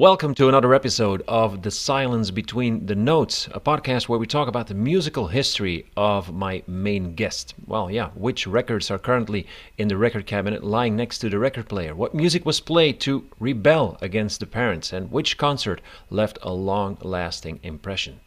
Welcome to another episode of The Silence Between the Notes, a podcast where we talk about the musical history of my main guest. Well, yeah, which records are currently in the record cabinet lying next to the record player? What music was played to rebel against the parents? And which concert left a long lasting impression?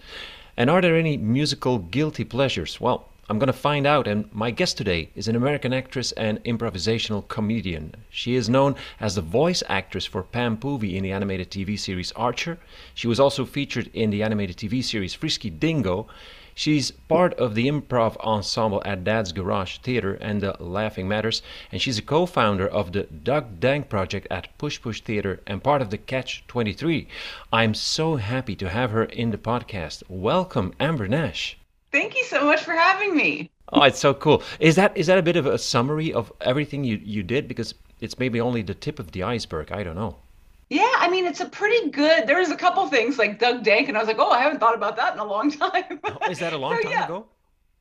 And are there any musical guilty pleasures? Well, I'm going to find out, and my guest today is an American actress and improvisational comedian. She is known as the voice actress for Pam Poovey in the animated TV series Archer. She was also featured in the animated TV series Frisky Dingo. She's part of the improv ensemble at Dad's Garage Theater and the Laughing Matters, and she's a co founder of the Doug Dank Project at Push Push Theater and part of the Catch 23. I'm so happy to have her in the podcast. Welcome, Amber Nash. Thank you so much for having me. Oh, it's so cool. Is that is that a bit of a summary of everything you, you did? Because it's maybe only the tip of the iceberg. I don't know. Yeah, I mean, it's a pretty good. There's a couple things like Doug Dank, and I was like, oh, I haven't thought about that in a long time. Oh, is that a long So, time yeah. ago?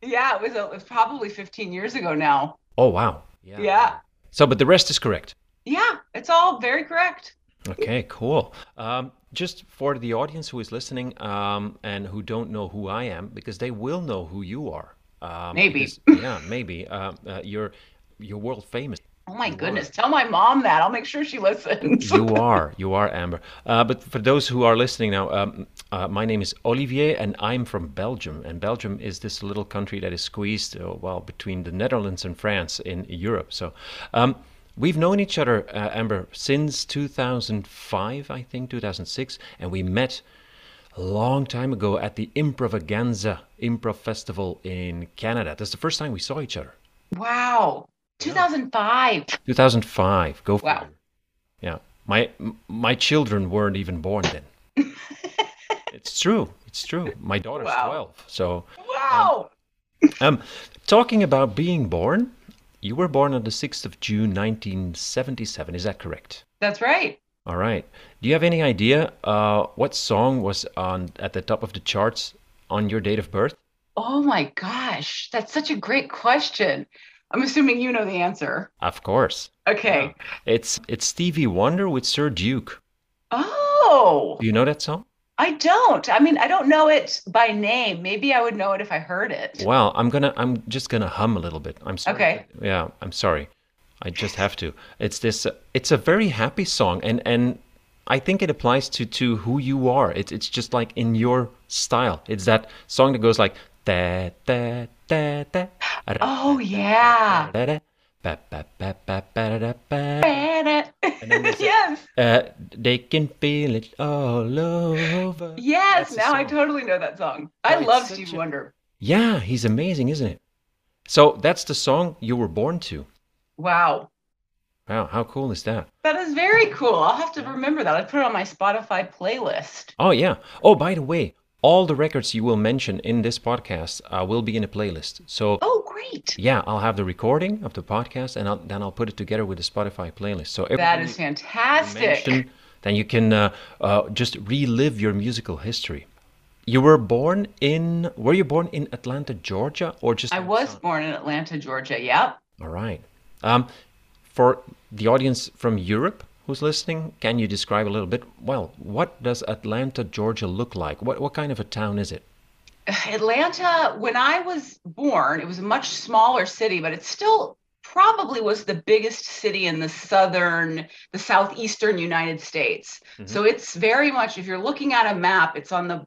yeah, it was, a, it was probably 15 years ago now. Oh, wow. Yeah. Yeah. So, but the rest is correct. Yeah, it's all very correct. Okay, cool. Um, just for the audience who is listening um, and who don't know who I am, because they will know who you are. Um, Maybe. because- yeah, maybe. Um, uh, you're you're world famous. Oh my You goodness. are. Tell my mom that. I'll make sure she listens. you are, you are Amber. Uh, but for those who are listening now, um, uh, my name is Olivier, and I'm from Belgium. And Belgium is this little country that is squeezed, uh, well, between the Netherlands and France in Europe. So, um, we've known each other, uh, Amber, since 2005, I think, 2006, and we met a long time ago at the Improvaganza Improv Festival in Canada. That's the first time we saw each other. wow. 2005. 2005. Go for Wow. it. Yeah. My my children weren't even born then. it's true. It's true. My daughter's Wow. 12. So, Wow. um talking about being born, you were born on the 6th of June 1977. Is that correct? That's right. All right. Do you have any idea uh what song was on at the top of the charts on your date of birth? Oh my gosh. That's such a great question. I'm assuming you know the answer. Of course. Okay. Yeah. It's it's Stevie Wonder with Sir Duke. Oh. Do you know that song? I don't. I mean, I don't know it by name. Maybe I would know it if I heard it. Well, I'm gonna I'm just gonna hum a little bit. I'm sorry. Okay. Yeah, I'm sorry. I just have to. It's this. Uh, it's a very happy song, and and I think it applies to to who you are. It's it's just like in your style. It's that song that goes like da da da da. Oh, yeah. da, da, da, ba. then there's a- yes. Uh, they can feel it all over. Yes. Now I totally know that song. Oh, I it's love such Stevie a- Wonder. Yeah, he's amazing, isn't it? So that's the song you were born to. Wow. Wow, how cool is that? That is very cool. I'll have to remember that. I put it on my Spotify playlist. Oh, yeah. Oh, by the way, all the records you will mention in this podcast uh, will be in a playlist. So, Oh, great. yeah, I'll have the recording of the podcast and I'll, then I'll put it together with the Spotify playlist. So, that is fantastic. mention, then you can uh, uh, just relive your musical history. You were born in, were you born in Atlanta, Georgia, or just I was born in Atlanta, Georgia. Yep. All right. Um, for the audience from Europe who's listening, can you describe a little bit? Well, what does Atlanta, Georgia look like? What what kind of a town is it? Atlanta, when I was born, it was a much smaller city, but it still probably was the biggest city in the southern, the southeastern United States. Mhm. So it's very much, if you're looking at a map, it's on the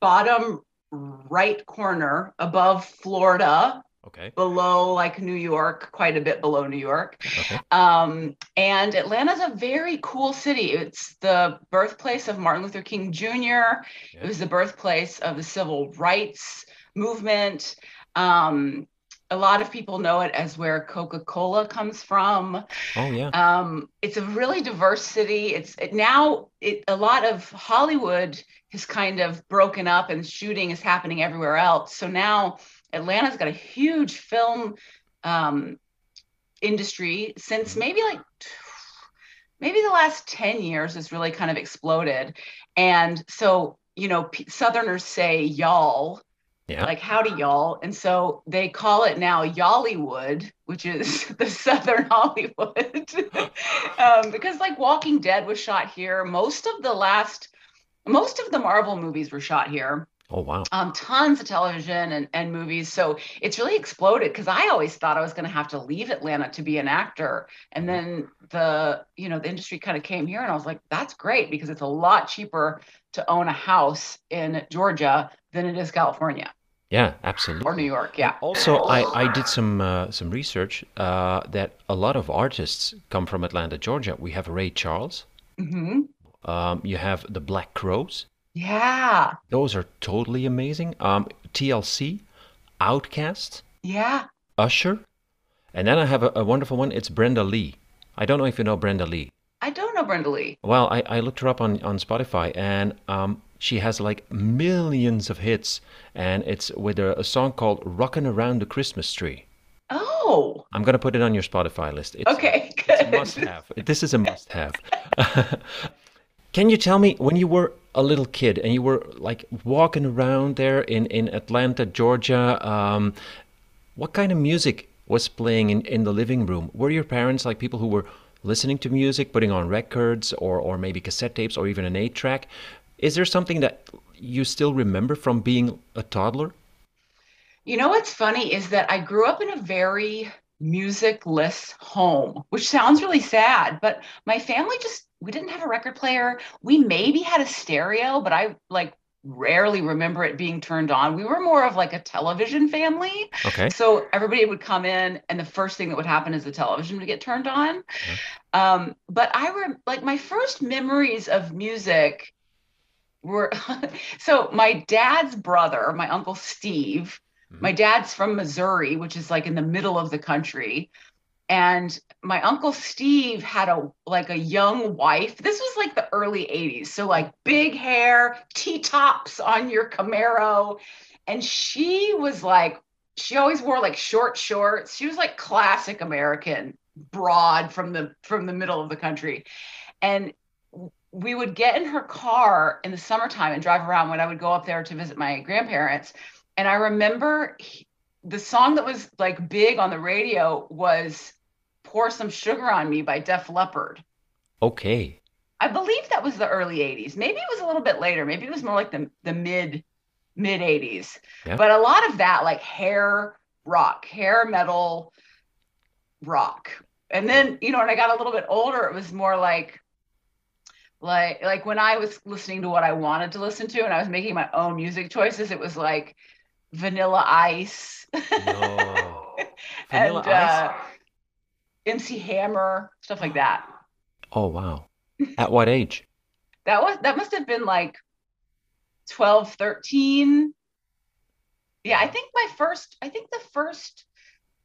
bottom right corner above Florida, Okay. below like New York, quite a bit below New York. Okay. Um, and Atlanta's a very cool city. It's the birthplace of Martin Luther King Jr. It was the birthplace of the civil rights movement. Um, a lot of people know it as where Coca-Cola comes from. Oh yeah. Um, it's a really diverse city. It's it, now it, a lot of Hollywood has kind of broken up and shooting is happening everywhere else. So now Atlanta's got a huge film um, industry since maybe like maybe the last 10 years has really kind of exploded. And so, you know, P- Southerners say y'all Yeah. Like howdy y'all. And so they call it now Y'allywood, which is the Southern Hollywood. um, because like Walking Dead was shot here. Most of the last, most of the Marvel movies were shot here. Oh wow. Um, tons of television and, and movies. So it's really exploded because I always thought I was going to have to leave Atlanta to be an actor. And then the, you know, the industry kind of came here and I was like, that's great because it's a lot cheaper to own a house in Georgia than it is California Yeah, absolutely. or New York. Yeah. Also, I, I did some uh, some research uh, that a lot of artists come from Atlanta, Georgia. We have Ray Charles. Mm-hmm. Um, you have the Black Crowes. Yeah. Those are totally amazing. Um, TLC, Outkast, Yeah. Usher, and then I have a, a wonderful one. It's Brenda Lee. I don't know if you know Brenda Lee. I don't know Brenda Lee. Well, I, I looked her up on, on Spotify, and um, she has like millions of hits, and it's with a, a song called "Rockin' Around the Christmas Tree." Oh, I'm gonna put it on your Spotify list. It's, okay. It's a must-have. This is a must-have. Can you tell me when you were a little kid and you were like walking around there in, in Atlanta, Georgia, um, what kind of music was playing in, in the living room? Were your parents like people who were listening to music, putting on records or, or maybe cassette tapes or even an eight track? Is there something that you still remember from being a toddler? You know what's funny is that I grew up in a very musicless home, which sounds really sad, but my family just we didn't have a record player. We maybe had a stereo, but I like rarely remember it being turned on. We were more of like a television family. Okay. So everybody would come in, and the first thing that would happen is the television would get turned on. Um, but I were like my first memories of music were so my dad's brother, my uncle Steve. Mhm. My dad's from Missouri, which is like in the middle of the country. And my uncle Steve had a like a young wife. This was like the early 80s. So like big hair, T-tops on your Camaro. And she was like, she always wore like short shorts. She was like classic American, broad from the from the middle of the country. And we would get in her car in the summertime and drive around when I would go up there to visit my grandparents. And I remember he- the song that was like big on the radio was Pour Some Sugar on Me by Def Leppard. Okay. I believe that was the early 80s. Maybe it was a little bit later. Maybe it was more like the, the mid mid 80s. Yeah. But a lot of that like hair rock, hair metal rock. And then, you know, when I got a little bit older, it was more like like like when I was listening to what I wanted to listen to and I was making my own music choices, it was like Vanilla Ice No. and Vanilla Ice? uh, MC Hammer, stuff like that. Oh wow. At what age? That was that must have been like 12, 13. Yeah, I think my first, I think the first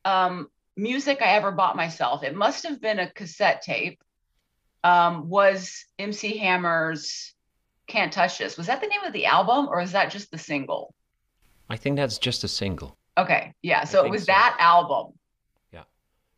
um, music I ever bought myself, it must have been a cassette tape, um, was MC Hammer's Can't Touch This. Was that the name of the album or is that just the single? I think that's just a single. Okay, yeah, so it was so. that album.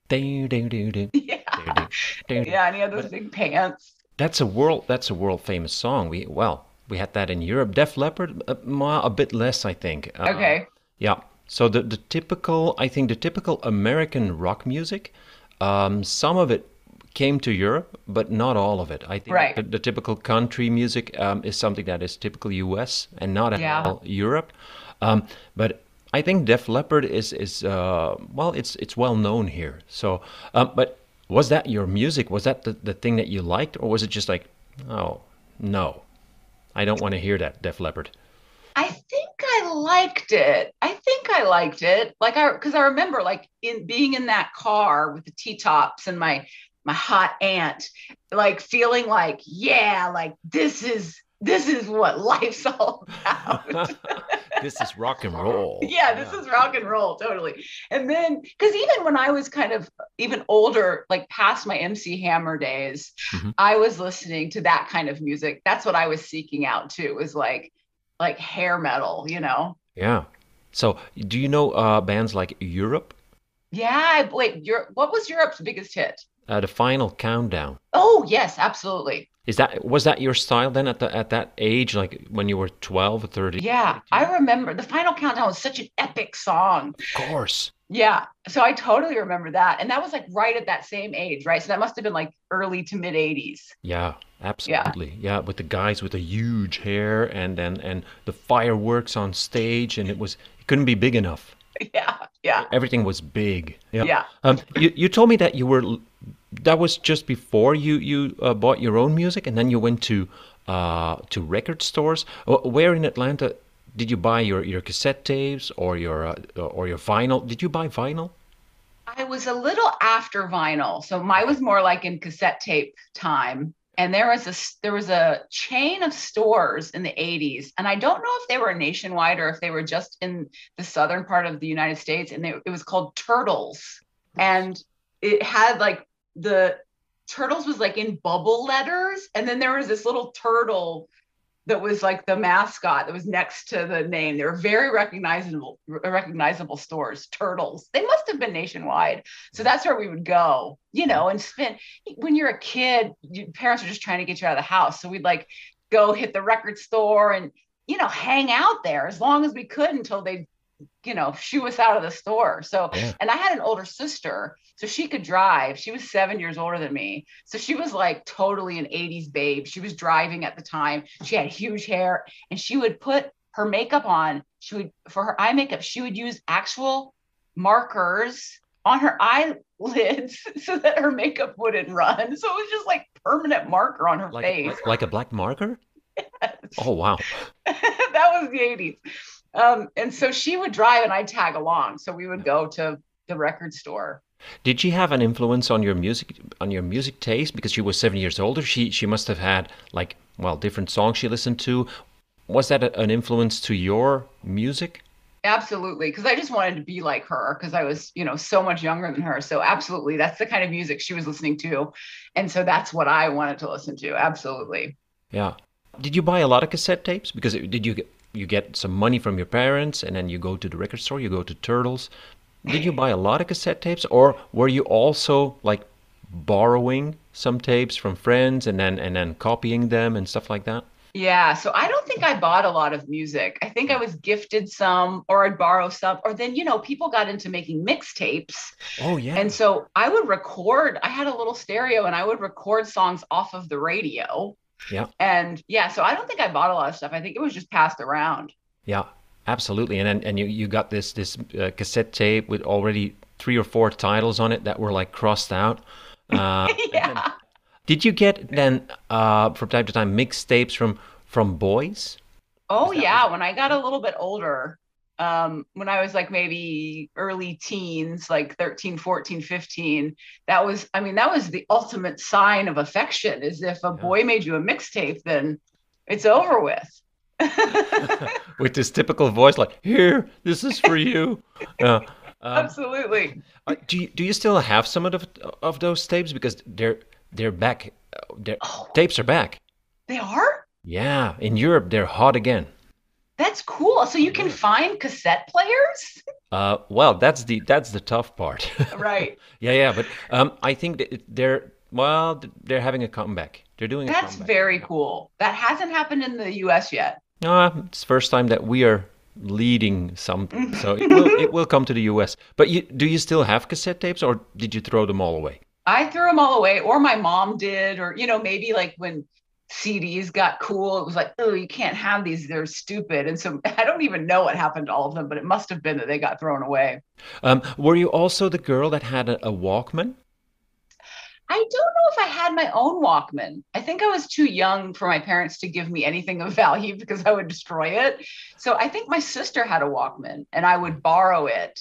Do, do, do, do, Yeah. do, do, do, do. Yeah, and he had those But- big pants. That's a world. That's a world famous song. We well, we had that in Europe. Def Leppard, uh, ma- a bit less, I think. Uh, Okay. Yeah. So the the typical, I think, the typical American rock music, um, some of it came to Europe, but not all of it. I think Right. the, the typical country music um, is something that is typical U.S. and not at Yeah. all Europe. Um, but I think Def Leppard is is uh, well, it's it's well known here. So, um, but was that your music? Was that the, the thing that you liked, or was it just like, oh no, I don't want to hear that Def Leppard? I think I liked it. I think I liked it. Like I because I remember like in being in that car with the T-tops and my my hot aunt, like feeling like, yeah, like this is this is what life's all about. this is rock and roll. yeah, this is rock and roll, totally. And then because even when I was kind of even older, like past my MC Hammer days, Mhm. I was listening to that kind of music. That's what I was seeking out too, was like like hair metal, you know. Yeah. So, do you know uh, bands like Europe? Yeah, wait, Europe, what was Europe's biggest hit? Uh, the final countdown. Oh yes, absolutely. Is that was that your style then at the at that age, like when you were twelve or thirteen? Yeah, I remember the final countdown was such an epic song. Of course. Yeah, so I totally remember that, and that was like right at that same age, right? So that must have been like early to mid '80s. Yeah, absolutely. Yeah. yeah, with the guys with the huge hair and and and the fireworks on stage, and it was it couldn't be big enough. Yeah, yeah. Everything was big. Yeah. Yeah. Um, you you told me that you were that was just before you you uh, bought your own music, and then you went to uh, to record stores. Uh, Where in Atlanta did you buy your, your cassette tapes or your uh, or your vinyl? Did you buy vinyl? I was a little after vinyl, so mine was more like in cassette tape time. And there was a there was a chain of stores in the 80s, and I don't know if they were nationwide or if they were just in the southern part of the United States. And they, it was called Turtles, and it had like the turtles was like in bubble letters, and then there was this little turtle that was like the mascot that was next to the name. They were very recognizable, recognizable stores, turtles. They must have been nationwide. So that's where we would go, you know, and spend when you're a kid, your parents are just trying to get you out of the house. So we'd like go hit the record store and, you know, hang out there as long as we could until they you know, shoo us out of the store. So, yeah. and I had an older sister, so she could drive. She was seven years older than me. So she was like totally an 80s babe. She was driving at the time. She had huge hair and she would put her makeup on. She would, for her eye makeup, she would use actual markers on her eyelids so that her makeup wouldn't run. So it was just like permanent marker on her like, face. Like a black marker? Yes. Oh, wow. that was the 80s. Um, and so she would drive and I'd tag along. So we would go to the record store. Did she have an influence on your music on your music taste because she was seven years older? She she must have had like well different songs she listened to. Was that a, an influence to your music? Absolutely, because I just wanted to be like her because I was you know so much younger than her. So absolutely, that's the kind of music she was listening to, and so that's what I wanted to listen to. Absolutely. Yeah. Did you buy a lot of cassette tapes? Because did you get you get some money from your parents and then you go to the record store you go to turtles. Did you buy a lot of cassette tapes or were you also like borrowing some tapes from friends and then and then copying them and stuff like that? Yeah so i don't think i bought a lot of music. I think i was gifted some or i'd borrow some or then you know people got into making mixtapes. Oh yeah. And so i would record i had a little stereo and i would record songs off of the radio yeah. And yeah, so I don't think I bought a lot of stuff. I think it was just passed around. Yeah, absolutely. And then, and you, you got this this uh, cassette tape with already three or four titles on it that were like crossed out. Uh, yeah. Did you get then uh, from time to time mixtapes from from boys? Oh yeah, was... when I got a little bit older, um, when I was like maybe early teens, like 13, 14, 15, that was, I mean, that was the ultimate sign of affection is if a yeah. boy made you a mixtape, then it's over with. with this typical voice, like, here, this is for you. Uh, um, Absolutely. Uh, do you, do you still have some of the, of those tapes because they're they're back? Uh, their oh, tapes are back. They are. Yeah, in Europe they're hot again. That's cool. So you can find cassette players? Uh, well, that's the that's the tough part. right. yeah, yeah, but um, I think they're well, they're having a comeback. They're doing. That's very cool. That hasn't happened in the U.S. yet. Uh, it's the first time that we are leading something, so it will it will come to the U.S. But you, do you still have cassette tapes, or did you throw them all away? I threw them all away, or my mom did, or you know maybe like when CDs got cool. It was like, oh, you can't have these; they're stupid. And so I don't even know what happened to all of them, but it must have been that they got thrown away. Um, were you also the girl that had a, a Walkman? I don't know if I had my own Walkman. I think I was too young for my parents to give me anything of value because I would destroy it. So I think my sister had a Walkman and I would borrow it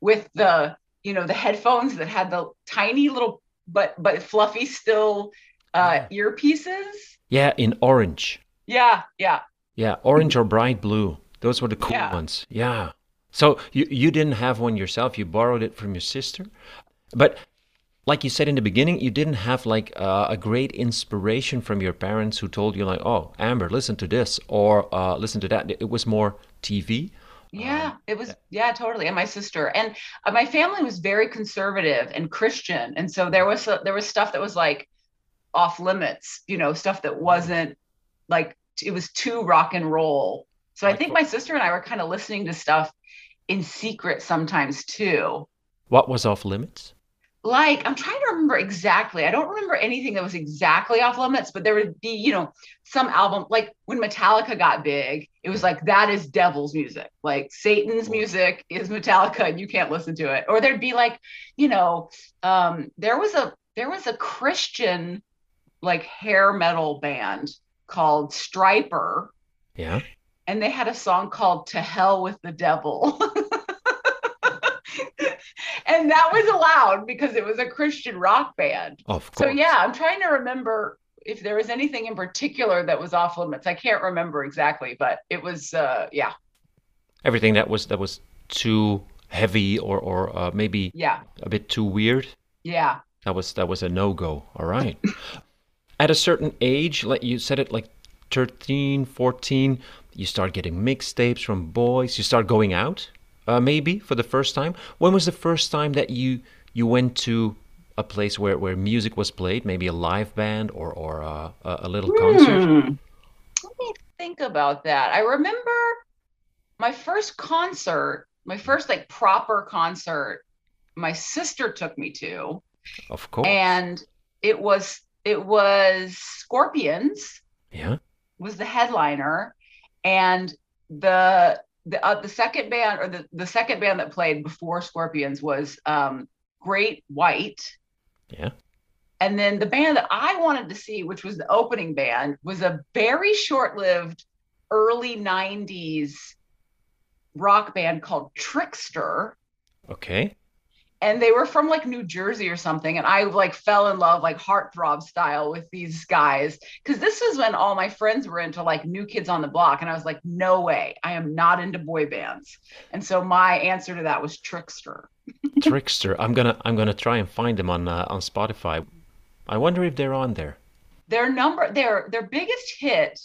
with the, you know, the headphones that had the tiny little but but fluffy still uh earpieces yeah, in orange. Yeah, yeah. Yeah, orange or bright blue. Those were the cool yeah. ones. Yeah. So you you didn't have one yourself. You borrowed it from your sister, but like you said in the beginning, you didn't have like uh, a great inspiration from your parents who told you like, "Oh, Amber, listen to this," or uh, "Listen to that." It was more TV. Yeah, um, it was. Yeah, totally. And my sister and uh, my family was very conservative and Christian, and so there was a, there was stuff that was like off limits. You know, stuff that wasn't like it was too rock and roll. So I think my sister and I were kind of listening to stuff in secret sometimes too. What was off limits? like I'm trying to remember exactly. I don't remember anything that was exactly off limits, but there would be, you know, some album like when Metallica got big, it was like that is devil's music. Like Satan's music is Metallica and you can't listen to it. Or there'd be like, you know, um there was a there was a Christian like hair metal band called Stryper. Yeah. And they had a song called To Hell with the Devil. and that was allowed because it was a Christian rock band. Of course. So yeah, I'm trying to remember if there was anything in particular that was off limits. I can't remember exactly, but it was uh yeah. Everything that was that was too heavy or or uh, maybe yeah a bit too weird. Yeah. That was that was a no go. All right. At a certain age, like you said it like 13, 14, you start getting mixtapes from boys, you start going out uh, maybe for the first time. When was the first time that you you went to a place where, where music was played, maybe a live band or or uh, a little concert? Hmm. Let me think about that. I remember my first concert, my first like proper concert. My sister took me to. Of course. And it was it was Scorpions. Yeah. Was the headliner, and the the uh, the second band or the, the second band that played before Scorpions was um, Great White. Yeah. And then the band that I wanted to see, which was the opening band, was a very short-lived early 90s rock band called Trixter. Okay and they were from like New Jersey or something. And I like fell in love, like heartthrob style, with these guys. Cause this is when all my friends were into like New Kids on the Block. And I was like, no way, I am not into boy bands. And so my answer to that was Trixter. Trixter. I'm gonna I'm gonna try and find them on uh, on Spotify. I wonder if they're on there. Their number, their their biggest hit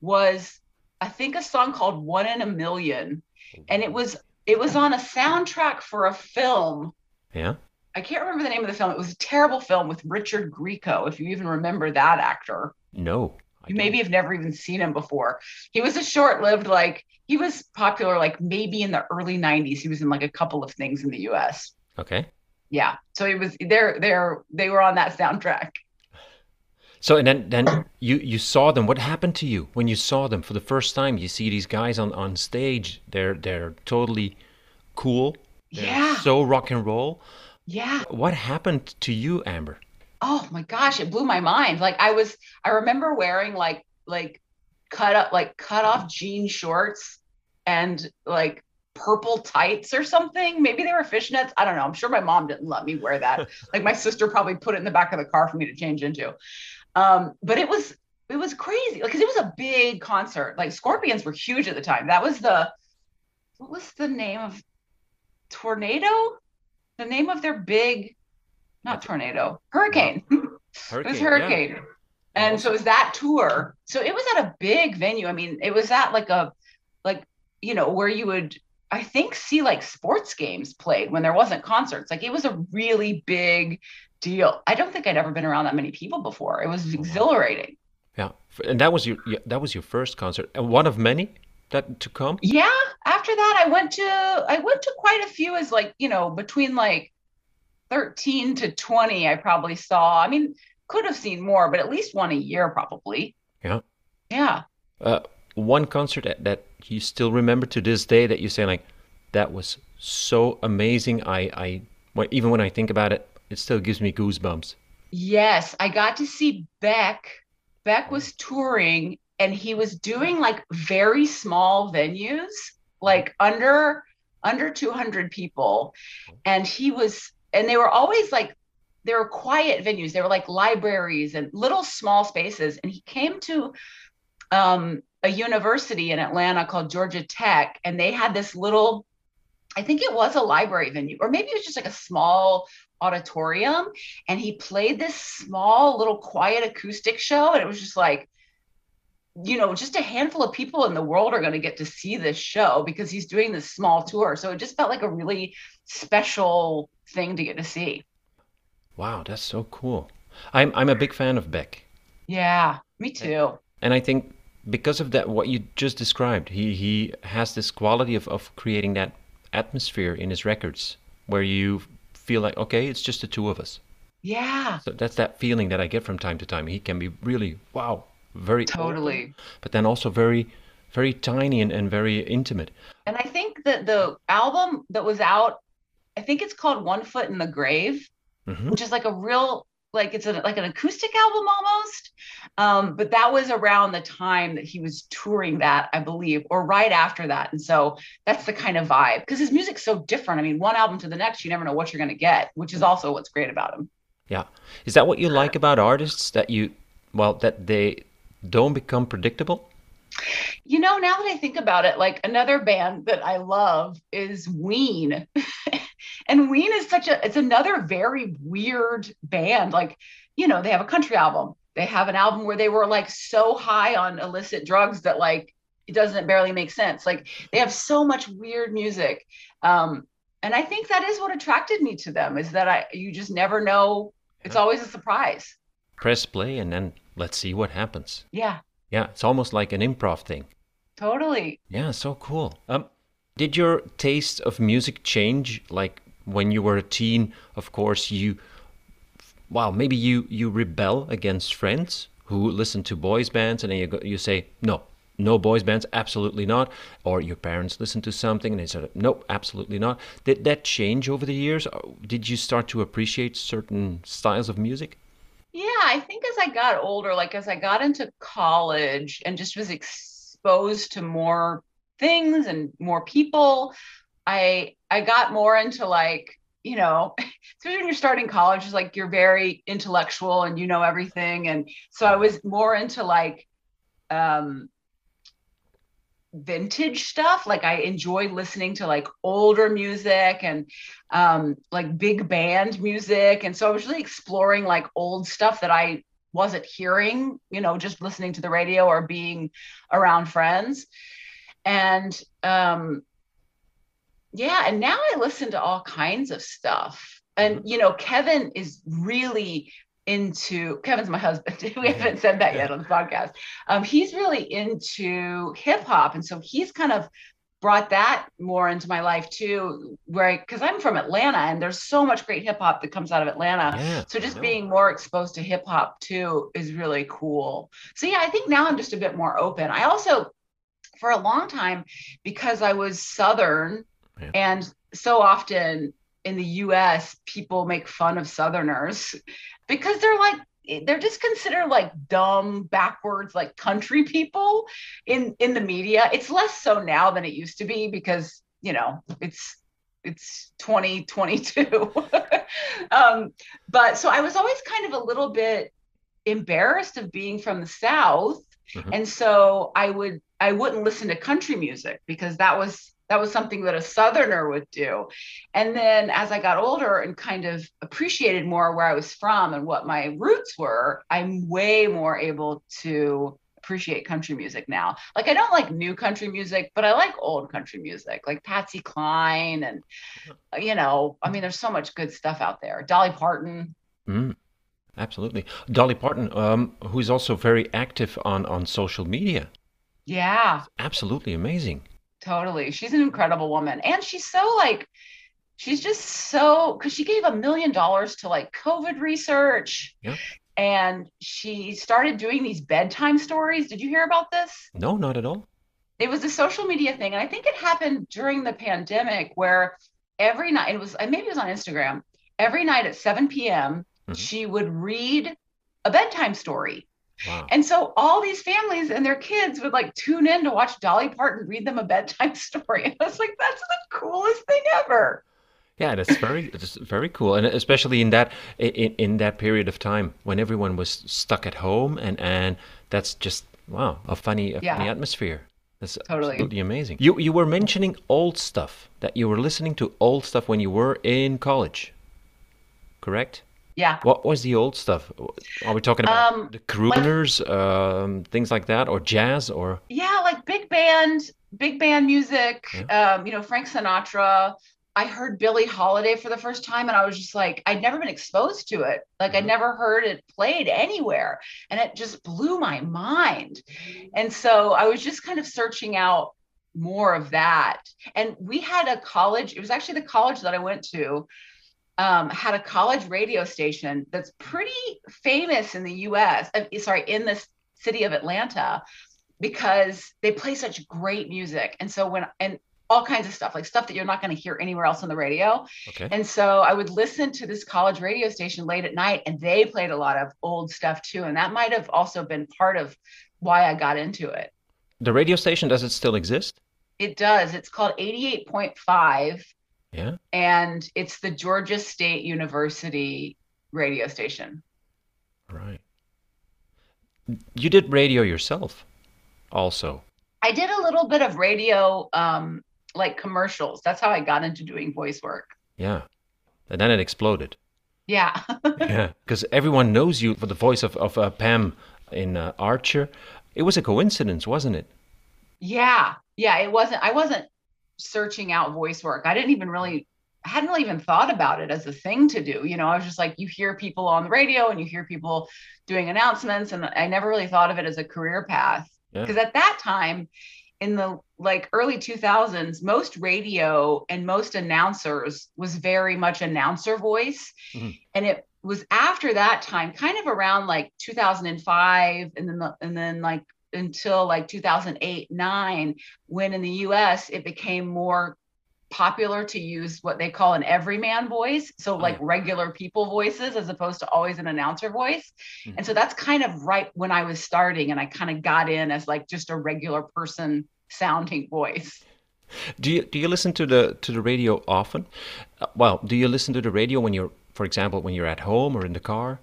was I think a song called One in a Million. And it was it was on a soundtrack for a film yeah. I can't remember the name of the film. It was a terrible film with Richard Grieco, if you even remember that actor. No. You maybe have never even seen him before. He was a short-lived, like he was popular, like maybe in the early '90s. He was in like a couple of things in the U.S. Okay. Yeah, so he was there. There, they were on that soundtrack. So and then then you you saw them. What happened to you when you saw them for the first time? You see these guys on on stage. They're they're totally cool yeah. So rock and roll. Yeah. What happened to you, Amber? Oh my gosh, it blew my mind. Like I was I remember wearing like like cut up like cut off jean shorts and like purple tights or something. Maybe they were fishnets. I don't know. I'm sure my mom didn't let me wear that. like my sister probably put it in the back of the car for me to change into. Um, but it was it was crazy because it was a big concert. Like Scorpions were huge at the time. That was the what was the name of tornado? The name of their big not tornado hurricane, hurricane it was hurricane yeah. and so it was that tour. So it was at a big venue. I mean it was at like a like you know where you would i think see like sports games played when there wasn't concerts. Like it was a really big deal. I don't think i'd ever been around that many people before. It was oh, exhilarating. Yeah. And that was your that was your first concert. And one of many that to come? Yeah. After that, I went to I went to quite a few as like you know between like thirteen to twenty. I probably saw. I mean, could have seen more, but at least one a year probably. Yeah. Yeah. Uh, one concert that, that you still remember to this day that you say like that was so amazing. I I even when I think about it, it still gives me goosebumps. Yes, I got to see Beck. Beck was touring and he was doing like very small venues like under under 200 people. And he was and they were always like they were quiet venues. They were like libraries and little small spaces. And he came to um, a university in atlanta called georgia tech and they had this little i think it was a library venue or maybe it was just like a small auditorium. And he played this small little quiet acoustic show and it was just like you know, just a handful of people in the world are going to get to see this show because he's doing this small tour. So it just felt like a really special thing to get to see. Wow, that's so cool. I'm I'm a big fan of Beck. Yeah, me too. And I think because of that what you just described, he he has this quality of, of creating that atmosphere in his records where you feel like okay, it's just the two of us. Yeah. So that's that feeling that I get from time to time. He can be really wow, very totally. open, but then also very very tiny and, and very intimate. And i think that the album that was out i think it's called one foot in the grave mm-hmm. which is like a real like it's a, like an acoustic album almost. Um, but that was around the time that he was touring that i believe or right after that. And so that's the kind of vibe because his music's so different. I mean one album to the next you never know what you're going to get which is also what's great about him. Yeah. Is that what you like about artists that you well that they don't become predictable? You know, now that I think about it, like another band that I love is Ween. and Ween is such a it's another very weird band. Like, you know, they have a country album. They have an album where they were like so high on illicit drugs that like it doesn't barely make sense. Like they have so much weird music. Um, and I think that is what attracted me to them is that I you just never know. It's always a surprise. Press play and then let's see what happens. Yeah. Yeah, it's almost like an improv thing. Totally. Yeah, so cool. Um, did your taste of music change? Like when you were a teen, of course, you, well, maybe you you rebel against friends who listen to boys bands, and then you go, you say no, no boys bands, absolutely not. Or your parents listen to something and they said, nope, absolutely not. Did that change over the years? Did you start to appreciate certain styles of music? Yeah, I think as I got older, like as I got into college and just was exposed to more things and more people, I I got more into like, you know, especially when you're starting college, is like you're very intellectual and you know everything. And so I was more into like um vintage stuff. Like i enjoy listening to like older music and um like big band music. And so i was really exploring like old stuff that i wasn't hearing you know just listening to the radio or being around friends. And um yeah and now i listen to all kinds of stuff. And you know kevin is really into Kevin's my husband. we haven't said that yet on the podcast. Um, he's really into hip hop, and so he's kind of brought that more into my life too. Where because I'm from Atlanta, and there's so much great hip hop that comes out of Atlanta. Yeah, so just being more exposed to hip hop too is really cool. So yeah, I think now I'm just a bit more open. I also, for a long time, because I was Southern, yeah. and so often in the US, people make fun of Southerners because they're like they're just considered like dumb backwards like country people in in the media. It's less so now than it used to be because you know it's it's 2022 um but so i was always kind of a little bit embarrassed of being from the south. Mm-hmm. and so i would i wouldn't listen to country music because that was that was something that a southerner would do. And then as i got older and kind of appreciated more where i was from and what my roots were i'm way more able to appreciate country music now. Like i don't like new country music but i like old country music like patsy cline and you know i mean there's so much good stuff out there. Dolly parton. Mm, absolutely. Dolly parton um, who's also very active on on social media. Yeah. Absolutely amazing Totally. She's an incredible woman. And she's so like, she's just so, because she gave a million dollars to like COVID research. Yeah. And she started doing these bedtime stories. Did you hear about this? No, not at all. It was a social media thing. And I think it happened during the pandemic where every night, it was, maybe it was on Instagram, every night at 7 p.m., mm-hmm. she would read a bedtime story Wow. And so all these families and their kids would like tune in to watch Dolly Parton read them a bedtime story. And I was like, that's the coolest thing ever. Yeah, that's very that's very cool, and especially in that in, in that period of time when everyone was stuck at home, and and that's just wow, a funny a yeah. funny atmosphere. That's totally. absolutely amazing. You you were mentioning old stuff that you were listening to old stuff when you were in college, correct? Yeah. What was the old stuff? Are we talking about Um, the crooners, um, things like that, or jazz, or Yeah, like big band, big band music. Um, you know, Frank Sinatra. I heard Billie Holiday for the first time, and I was just like, I'd never been exposed to it. Like, I'd Mhm. never heard it played anywhere, and it just blew my mind. And so I was just kind of searching out more of that. And we had a college. It was actually the college that I went to. Um, had a college radio station that's pretty famous in the U.S. uh, sorry, in the city of Atlanta because they play such great music. And so when and all kinds of stuff, like stuff that you're not going to hear anywhere else on the radio. okay? And so I would listen to this college radio station late at night, and they played a lot of old stuff too. And that might have also been part of why I got into it. The radio station does it still exist? It does. It's called 88.5, Yeah. and it's the Georgia State University radio station. Right. You did radio yourself, also. I did a little bit of radio, um, like commercials. That's how I got into doing voice work. Yeah. And then it exploded. Yeah. yeah. Because everyone knows you for the voice of, of uh, Pam in uh, Archer. It was a coincidence, wasn't it? Yeah. Yeah. It wasn't, I wasn't searching out voice work. I didn't even really, I hadn't really even thought about it as a thing to do. You know, I was just like, you hear people on the radio and you hear people doing announcements. And I never really thought of it as a career path. Yeah. Because at that time, in the like early 2000s, most radio and most announcers was very much announcer voice. Mhm. And it was after that time, kind of around like 2005, and then the, and then like until like 2008 9 when in the us it became more popular to use what they call an everyman voice so like yeah. regular people voices as opposed to always an announcer voice Mhm. and so that's kind of right when i was starting and i kind of got in as like just a regular person sounding voice Do you do you listen to the to the radio often? Uh, well, do you listen to the radio when you're, for example, when you're at home or in the car?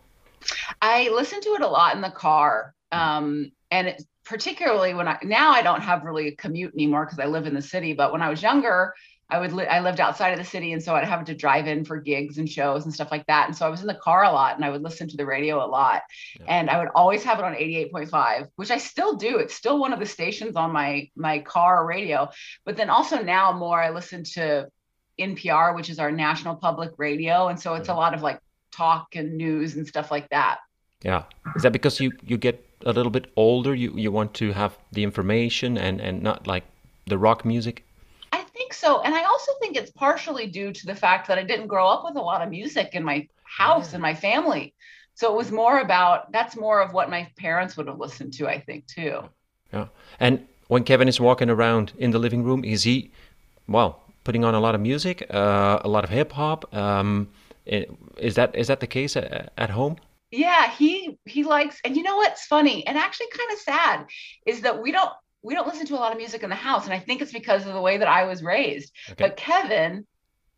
I listen to it a lot in the car. Um, and it, particularly when I now I don't have really a commute anymore because I live in the city. But when I was younger, I would li- I lived outside of the city, and so I'd have to drive in for gigs and shows and stuff like that. And so I was in the car a lot, and I would listen to the radio a lot. Yeah. And I would always have it on 88.5, which I still do. It's still one of the stations on my my car radio. But then also now more I listen to NPR, which is our national public radio, and so it's a lot of like talk and news and stuff like that. Yeah. Is that because you you get a little bit older? You you want to have the information and and not like the rock music? I think so. And I also think it's partially due to the fact that I didn't grow up with a lot of music in my house Yeah. and my family. So it was more about that's more of what my parents would have listened to, I think, too. Yeah. And when Kevin is walking around in the living room, is he, well, putting on a lot of music, uh, a lot of hip hop? Um, is that is that the case at, at home? Yeah, he he likes and you know what's funny and actually kind of sad is that we don't we don't listen to a lot of music in the house. And I think it's because of the way that I was raised. Okay. But Kevin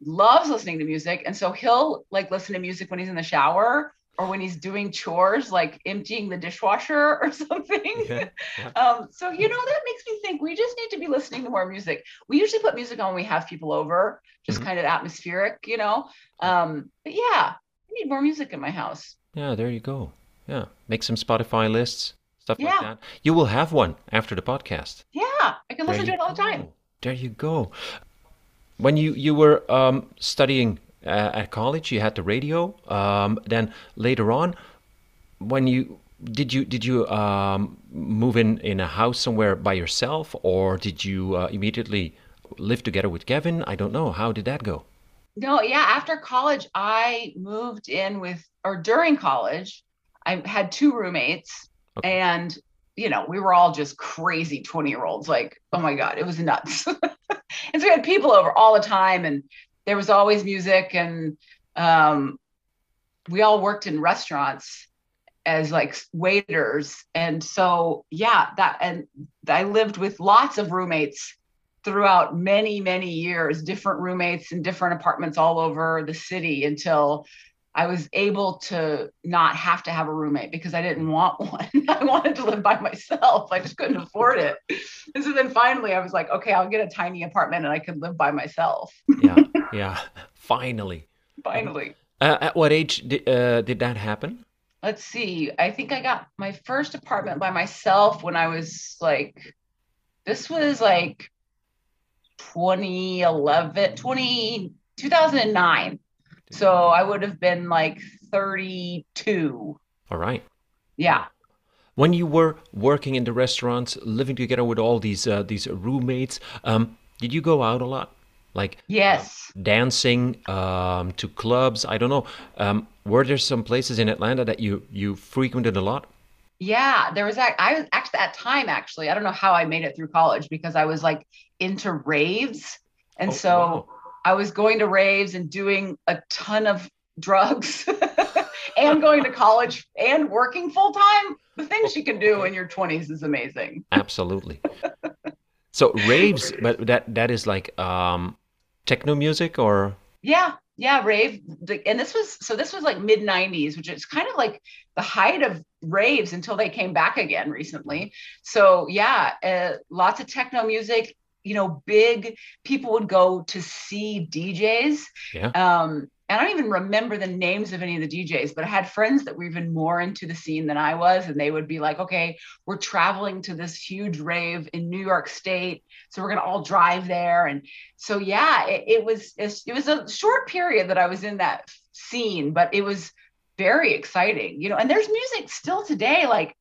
loves listening to music. And so he'll like listen to music when he's in the shower or when he's doing chores, like emptying the dishwasher or something. Yeah. Um, so you know that makes me think we just need to be listening to more music. We usually put music on when we have people over, just Mhm. kind of atmospheric, you know. Um, but yeah, I need more music in my house. Yeah, there you go. Yeah, make some Spotify lists, stuff like that. You will have one after the podcast. Yeah, I can listen to it all the time. There you go. When you you were um, studying uh, at college, you had the radio. Um, then later on, when you did you did you um, move in in a house somewhere by yourself, or did you uh, immediately live together with Kevin? I don't know. How did that go? No, yeah, after college, I moved in with, or during college, I had two roommates, Okay. and you know, we were all just crazy 20 year olds. Like, oh my God, it was nuts. and so we had people over all the time, and there was always music, and um, we all worked in restaurants as like waiters. And so, yeah, that, and I lived with lots of roommates throughout many many years different roommates in different apartments all over the city until i was able to not have to have a roommate because i didn't want one i wanted to live by myself i just couldn't afford it and so then finally i was like okay i'll get a tiny apartment and i could live by myself Yeah, yeah. Finally. finally Uh, at what age did, uh, did that happen? Let's see. I think I got my first apartment by myself when I was like, this was like 2011, 20, 2009. So I would have been like 32. All right. Yeah. When you were working in the restaurants, living together with all these uh, these roommates, um, did you go out a lot? Like Yes. dancing um, to clubs? I don't know. Um, were there some places in Atlanta that you you frequented a lot? Yeah, there was. I was actually at time actually. I don't know how I made it through college because I was like into raves, and Oh, so wow. I was going to raves and doing a ton of drugs, and going to college and working full time. The things you can do in your twenties is amazing. Absolutely. So raves, but that that is like um, techno music or Yeah, yeah, rave. And this was so this was like mid 90s, which is kind of like the height of raves until they came back again recently. So yeah, uh, lots of techno music. You know, big people would go to see DJs. yeah. Um, and I don't even remember the names of any of the DJs, but I had friends that were even more into the scene than I was, and they would be like, "Okay, we're traveling to this huge rave in New York State, so we're gonna all drive there." And so, yeah, it, it was it was a short period that I was in that scene, but it was very exciting, you know. And there's music still today, like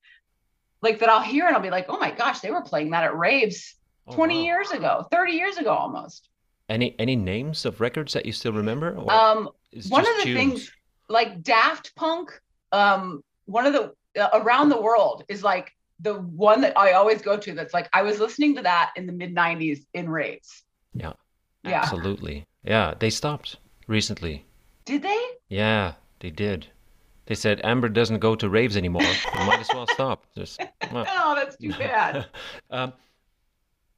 like that I'll hear and I'll be like, "Oh my gosh, they were playing that at raves Oh, 20 wow. years ago, 30 years ago almost." Any any names of records that you still remember? Or Um, one of the tunes? things like Daft Punk, um, one of the uh, around the world is like the one that I always go to. That's like I was listening to that in the mid '90s in raves. Yeah, Yeah, absolutely. Yeah, they stopped recently. did they? Yeah, they did. They said Amber doesn't go to raves anymore. Might as well stop. Just well. Oh, that's too bad. um,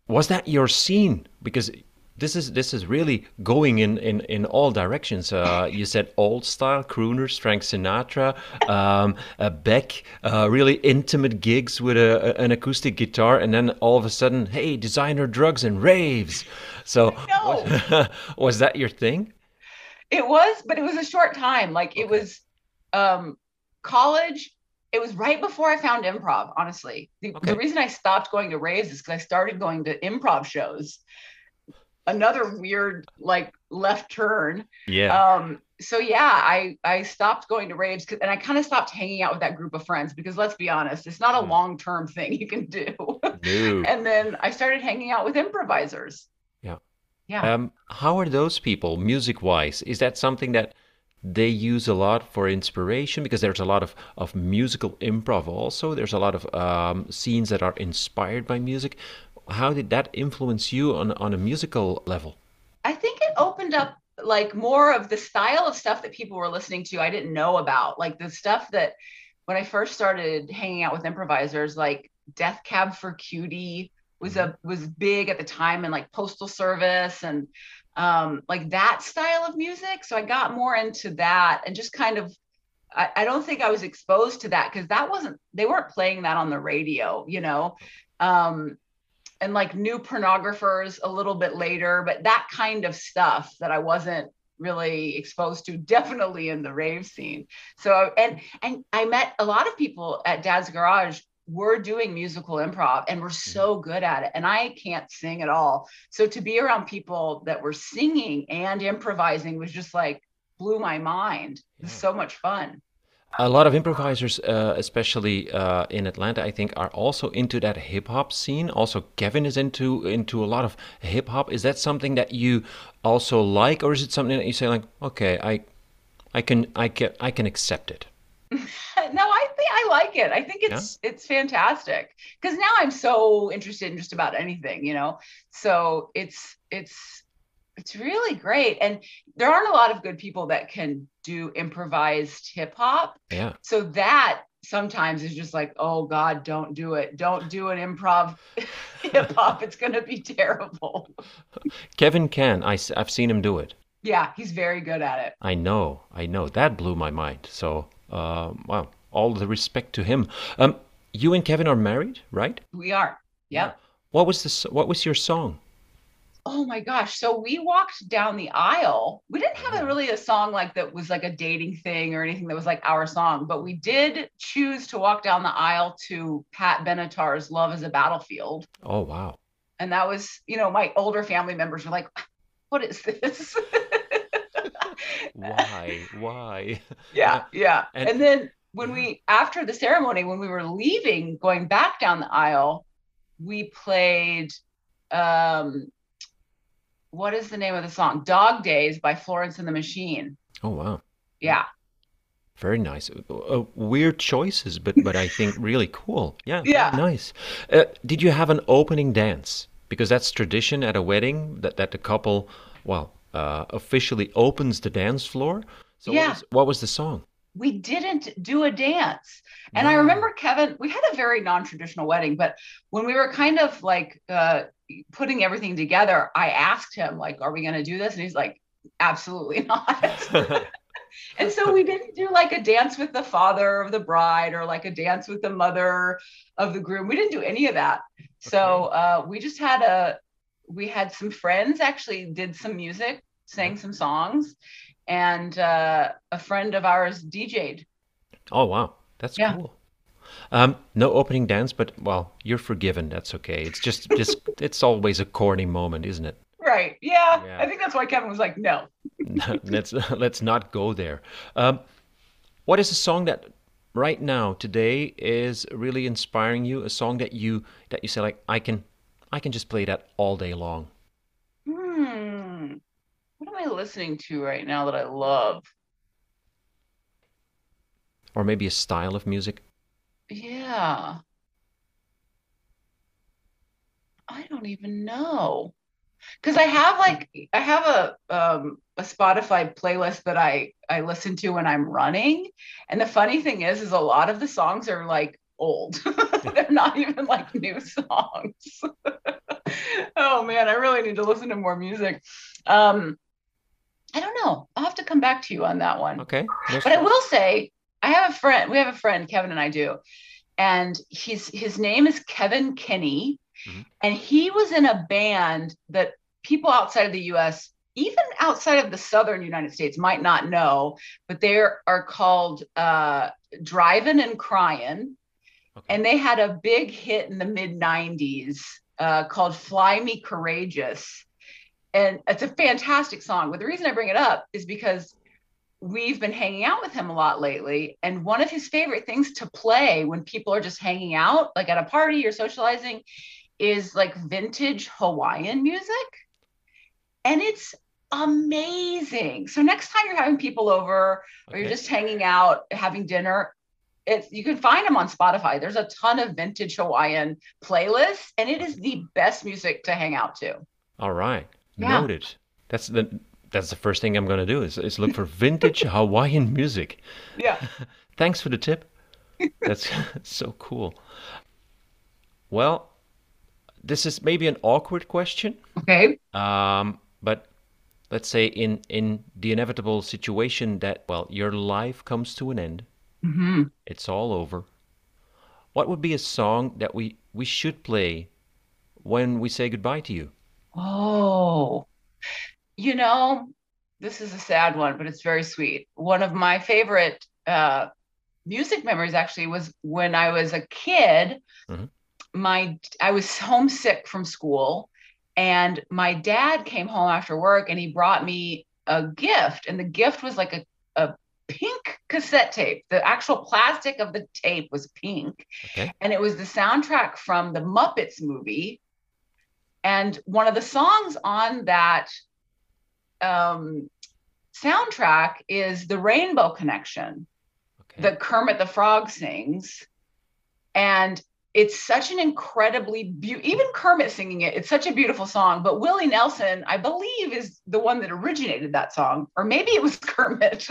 was that your scene? Because this is this is really going in in, in all directions. Uh, you said old style crooners, Frank Sinatra, um, uh, Beck, uh, really intimate gigs with a, an acoustic guitar, and then all of a sudden, hey, designer drugs and raves. So was, was that your thing? It was, but it was a short time. Like it Okay. was um college. It was right before I found improv, honestly. The, Okay. the reason I stopped going to raves is because I started going to improv shows. Another weird, like left turn. Yeah. Um, so yeah, I I stopped going to raves and I kind of stopped hanging out with that group of friends because let's be honest, it's not a Mm. long-term thing you can do. no. and then I started hanging out with improvisers. Yeah. Yeah. Um, how are those people music wise? Is that something that they use a lot for inspiration? Because there's a lot of, of musical improv also. There's a lot of um, scenes that are inspired by music. How did that influence you on, on a musical level? I think it opened up like more of the style of stuff that people were listening to I didn't know about. Like the stuff that when I first started hanging out with improvisers, like Death Cab for Cutie was a was big at the time and like Postal Service and um like that style of music. So I got more into that and just kind of I, I don't think I was exposed to that because that wasn't they weren't playing that on the radio, you know. Um and like new pornographers a little bit later, but that kind of stuff that I wasn't really exposed to definitely in the rave scene. So and and I met a lot of people at Dad's Garage were doing musical improv and we're so good at it and I can't sing at all. So to be around people that were singing and improvising was just like blew my mind. It was Yeah. so much fun. A lot of improvisers, uh, especially uh, in Atlanta, I think, are also into that hip hop scene. Also, Kevin is into into a lot of hip hop. Is that something that you also like, or is it something that you say like, okay, I, I can, I can, I can accept it? I like it. I think it's it's fantastic because now I'm so interested in just about anything, you know. So it's it's it's really great, and there aren't a lot of good people that can do improvised hip hop. Yeah. So that sometimes is just like, oh God, don't do it. Don't do an improv hip hop. It's gonna be terrible. Kevin can. I, I've seen him do it. Yeah, he's very good at it. I know. I know. That blew my mind. So, uh, well, all the respect to him. Um, you and Kevin are married, right? We are. Yep. What was this? What was your song? Oh my gosh. So we walked down the aisle. We didn't have a really a song like that was like a dating thing or anything that was like our song, but we did choose to walk down the aisle to Pat Benatar's Love is a Battlefield. Oh, wow. And that was, you know, my older family members were like, what is this? Why? Why? yeah, yeah. And- And, then when we after the ceremony, when we were leaving, going back down the aisle, we played um what is the name of the song? Dog Days by Florence and the Machine. Oh, wow. Yeah. Very nice. Uh, weird choices, but but I think really cool. Yeah, Yeah. nice. Uh, did you have an opening dance? Because that's tradition at a wedding that that the couple, well, uh, officially opens the dance floor. So what Yeah. was, what was the song? We didn't do a dance. And I remember Kevin, we had a very non-traditional wedding, but when we were kind of like uh putting everything together, I asked him like, are we going to do this? And he's like, absolutely not. And so we didn't do like a dance with the father of the bride or like a dance with the mother of the groom. We didn't do any of that. So uh, we just had a, we had some friends actually did some music, sang some songs, and uh, a friend of ours DJ'd. oh wow, that's Yeah. cool. Um, no opening dance, but well, you're forgiven. That's okay. It's just just it's always a corny moment, isn't it? Right. Yeah. Yeah. I think that's why Kevin was like, no. let's let's not go there. Um, what is a song that right now today is really inspiring you? A song that you that you say like I can I can just play that all day long. What am I listening to right now that I love? Or maybe a style of music. Yeah. I don't even know. Because I have like I have a um a Spotify playlist that I I listen to when I'm running. And the funny thing is is a lot of the songs are like old. They're not even like new songs. oh man, I really need to listen to more music. Um I don't know. I'll have to come back to you on that one. Okay. But I will say, I have a friend. We have a friend, Kevin and I do, and he's his name is Kevn Kinney, Mhm. and he was in a band that people outside of the U.S., even outside of the Southern United States, might not know, but they are called uh, Drivin N Cryin, Okay. and they had a big hit in the mid '90s uh, called "Fly Me Courageous." And it's a fantastic song. But the reason I bring it up is because we've been hanging out with him a lot lately. And one of his favorite things to play when people are just hanging out, like at a party or socializing, is like vintage Hawaiian music. And it's amazing. So next time you're having people over or you're just hanging out, having dinner, it's you can find them on Spotify. There's a ton of vintage Hawaiian playlists, and it is the best music to hang out to. All right. Yeah. Noted. That's the that's the first thing I'm gonna do is, is look for vintage Hawaiian music. Yeah. Thanks for the tip. That's so cool. Well, this is maybe an awkward question, Okay. um, but let's say in in the inevitable situation that well your life comes to an end, mm-hmm. it's all over. What would be a song that we we should play when we say goodbye to you? Oh, you know, this is a sad one, but it's very sweet. One of my favorite uh, music memories actually was when I was a kid. Mhm. My I was homesick from school, and my dad came home after work and he brought me a gift, and the gift was like a, a pink cassette tape. The actual plastic of the tape was pink, Okay. and it was the soundtrack from the Muppets movie. And one of the songs on that um, soundtrack is the Rainbow Connection Okay. that Kermit the Frog sings. And it's such an incredibly beautiful, even Kermit singing it, it's such a beautiful song. But Willie Nelson, I believe, is the one that originated that song, or maybe it was Kermit.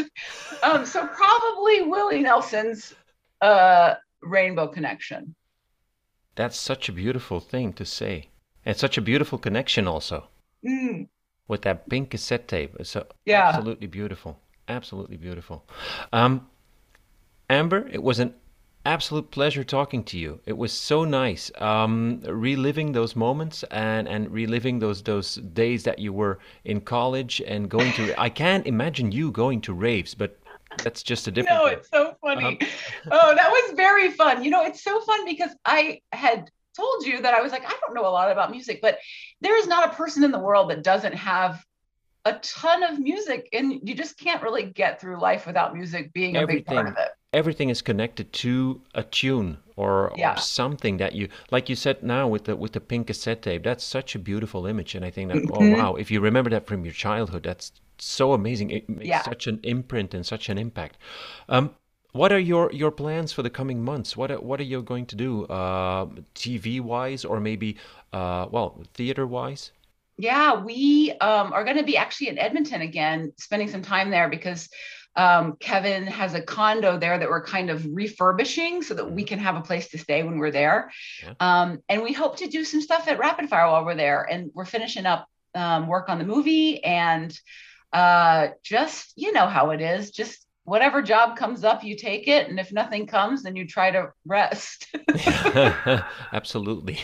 um, so probably Willie Nelson's uh, Rainbow Connection. That's such a beautiful thing to say. And such a beautiful connection also Mm, with that pink cassette tape. It's so Yeah. absolutely beautiful. Absolutely beautiful. Um, Amber, it was an absolute pleasure talking to you. It was so nice um, reliving those moments and, and reliving those those days that you were in college and going to. I can't imagine you going to raves, but that's just a different. No, it's so funny. Uh-huh. oh, that was very fun. You know, it's so fun because I had told you that I was like, I don't know a lot about music, but there is not a person in the world that doesn't have a ton of music and you just can't really get through life without music being everything, a big part of it everything is connected to a tune or, yeah. or, something that you like you said now with the with the pink cassette tape that's such a beautiful image and i think that oh, mm-hmm. oh wow if you remember that from your childhood that's so amazing it makes yeah. such an imprint and such an impact um, what are your, your plans for the coming months? What are, what are you going to do, uh, TV wise, or maybe, uh, well, theater wise? Yeah, we um, are going to be actually in Edmonton again, spending some time there because um, Kevin has a condo there that we're kind of refurbishing so that we mm-hmm. can have a place to stay when we're there. Yeah. Um, and we hope to do some stuff at Rapid Fire while we're there. And we're finishing up um, work on the movie and uh, just, you know how it is, just whatever job comes up, you take it. And if nothing comes, then you try to rest. Absolutely.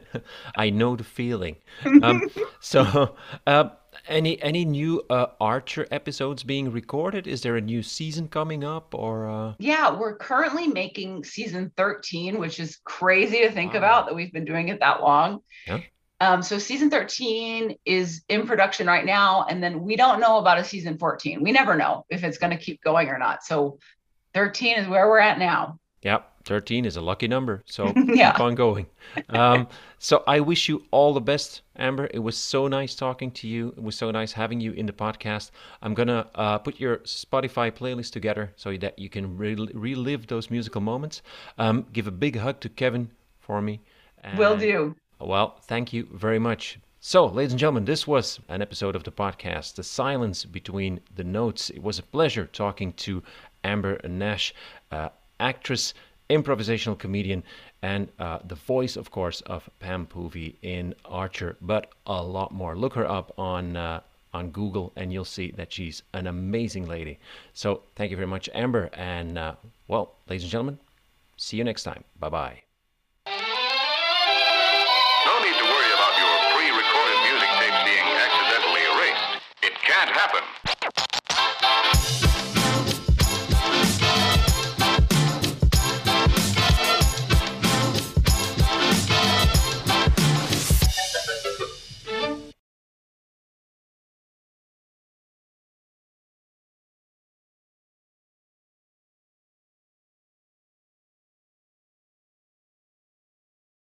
I know the feeling. Um, so, uh, any any new uh, Archer episodes being recorded? Is there a new season coming up, or? Uh... Yeah, we're currently making season thirteen, which is crazy to think wow. about that we've been doing it that long. Yeah. Um, so season 13 is in production right now, and then we don't know about a season 14. We never know if it's going to keep going or not. So 13 is where we're at now. Yep, 13 is a lucky number. So yeah. keep on going. Um, so I wish you all the best, Amber. It was so nice talking to you. It was so nice having you in the podcast. I'm going to uh, put your Spotify playlist together so that you can re- relive those musical moments. Um, give a big hug to Kevin for me. Will do. Well, thank you very much. So, ladies and gentlemen, this was an episode of the podcast, The Silence Between the Notes. It was a pleasure talking to Amber Nash, uh, actress, improvisational comedian, and uh, the voice, of course, of Pam Poovey in Archer, but a lot more. Look her up on. Uh, on Google, and you'll see that she's an amazing lady. So, thank you very much, Amber. And, uh, well, ladies and gentlemen, see you next time. Bye bye.